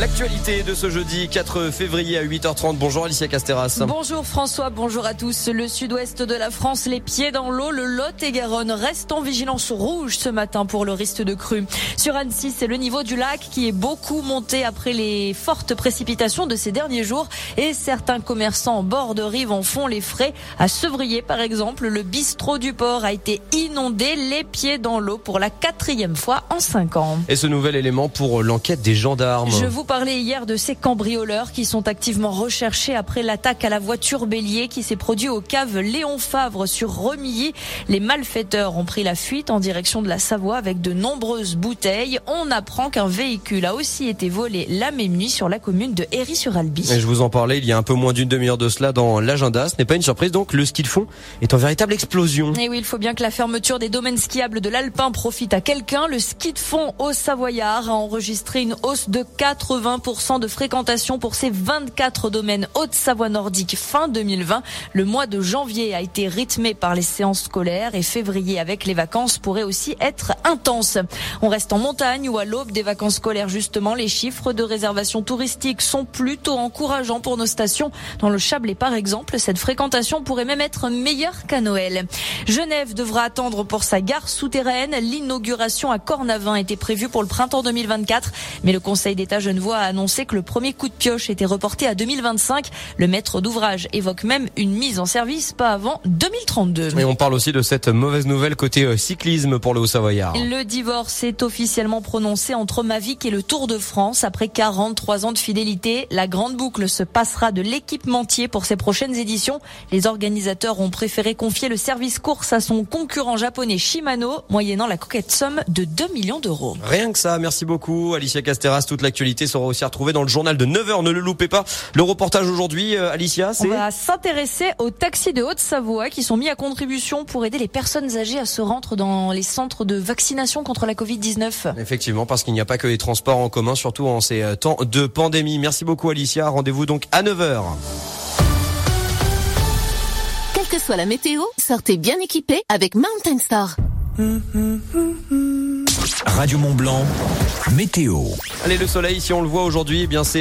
L'actualité de ce jeudi 4 février à 8h30. Bonjour Alicia Casteras. Bonjour François, bonjour à tous. Le sud-ouest de la France, les pieds dans l'eau, le Lot et Garonne restent en vigilance rouge ce matin pour le risque de crue. Sur Annecy, c'est le niveau du lac qui est beaucoup monté après les fortes précipitations de ces derniers jours et certains commerçants en bord de rive en font les frais. À Sevrier, par exemple, le bistrot du port a été inondé, les pieds dans l'eau pour la quatrième fois en cinq ans. Et ce nouvel élément pour l'enquête des gendarmes. Je vous parlais hier de ces cambrioleurs qui sont activement recherchés après l'attaque à la voiture bélier qui s'est produite au cave Léon Favre sur Remilly. Les malfaiteurs ont pris la fuite en direction de la Savoie avec de nombreuses bouteilles. On apprend qu'un véhicule a aussi été volé la même nuit sur la commune de Héry-sur-Albi. Et je vous en parlais il y a un peu moins d'une demi-heure de cela dans l'agenda. Ce n'est pas une surprise donc le ski de fond est en véritable explosion. Et oui, il faut bien que la fermeture des domaines skiables de l'Alpin profite à quelqu'un. Le ski de fond au Savoyard a enregistré une hausse de 80% de fréquentation pour ces 24 domaines Haute-Savoie nordique fin 2020. Le mois de janvier a été rythmé par les séances scolaires et février avec les vacances pourrait aussi être intense. On reste en montagne ou à l'aube des vacances scolaires justement. Les chiffres de réservation touristique sont plutôt encourageants pour nos stations. Dans le Chablais par exemple, cette fréquentation pourrait même être meilleure qu'à Noël. Genève devra attendre pour sa gare souterraine. L'inauguration à Cornavin était prévue pour le printemps 2024, mais le Conseil d'État genevois a annoncé que le premier coup de pioche était reporté à 2025. Le maître d'ouvrage évoque même une mise en service pas avant 2032. Et on parle aussi de cette mauvaise nouvelle côté euh, cyclisme pour le Haut-Savoyard. Le divorce est officiellement prononcé entre Mavic et le Tour de France. Après 43 ans de fidélité, la grande boucle se passera de l'équipementier pour ses prochaines éditions. Les organisateurs ont préféré confier le service course à son concurrent japonais Shimano, moyennant la coquette somme de 2 millions d'euros. Rien que ça, merci beaucoup Alicia Casteras. Toute l'actualité sera aussi retrouvée dans le journal de 9h. Ne le loupez pas. Le reportage aujourd'hui, euh, Alicia, c'est... On va s'intéresser aux taxis de Haute-Savoie qui sont mis à contribution pour aider les personnes âgées à se rendre dans les centres de vaccination contre la Covid-19. Effectivement, parce qu'il n'y a pas que les transports en commun, surtout en ces euh, temps de pandémie. Merci beaucoup Alicia. Rendez-vous donc à 9h. Quelle que soit la météo, sortez bien équipé avec Mountain Star. Radio Mont Blanc, météo. Allez, le soleil, si on le voit aujourd'hui, eh bien c'est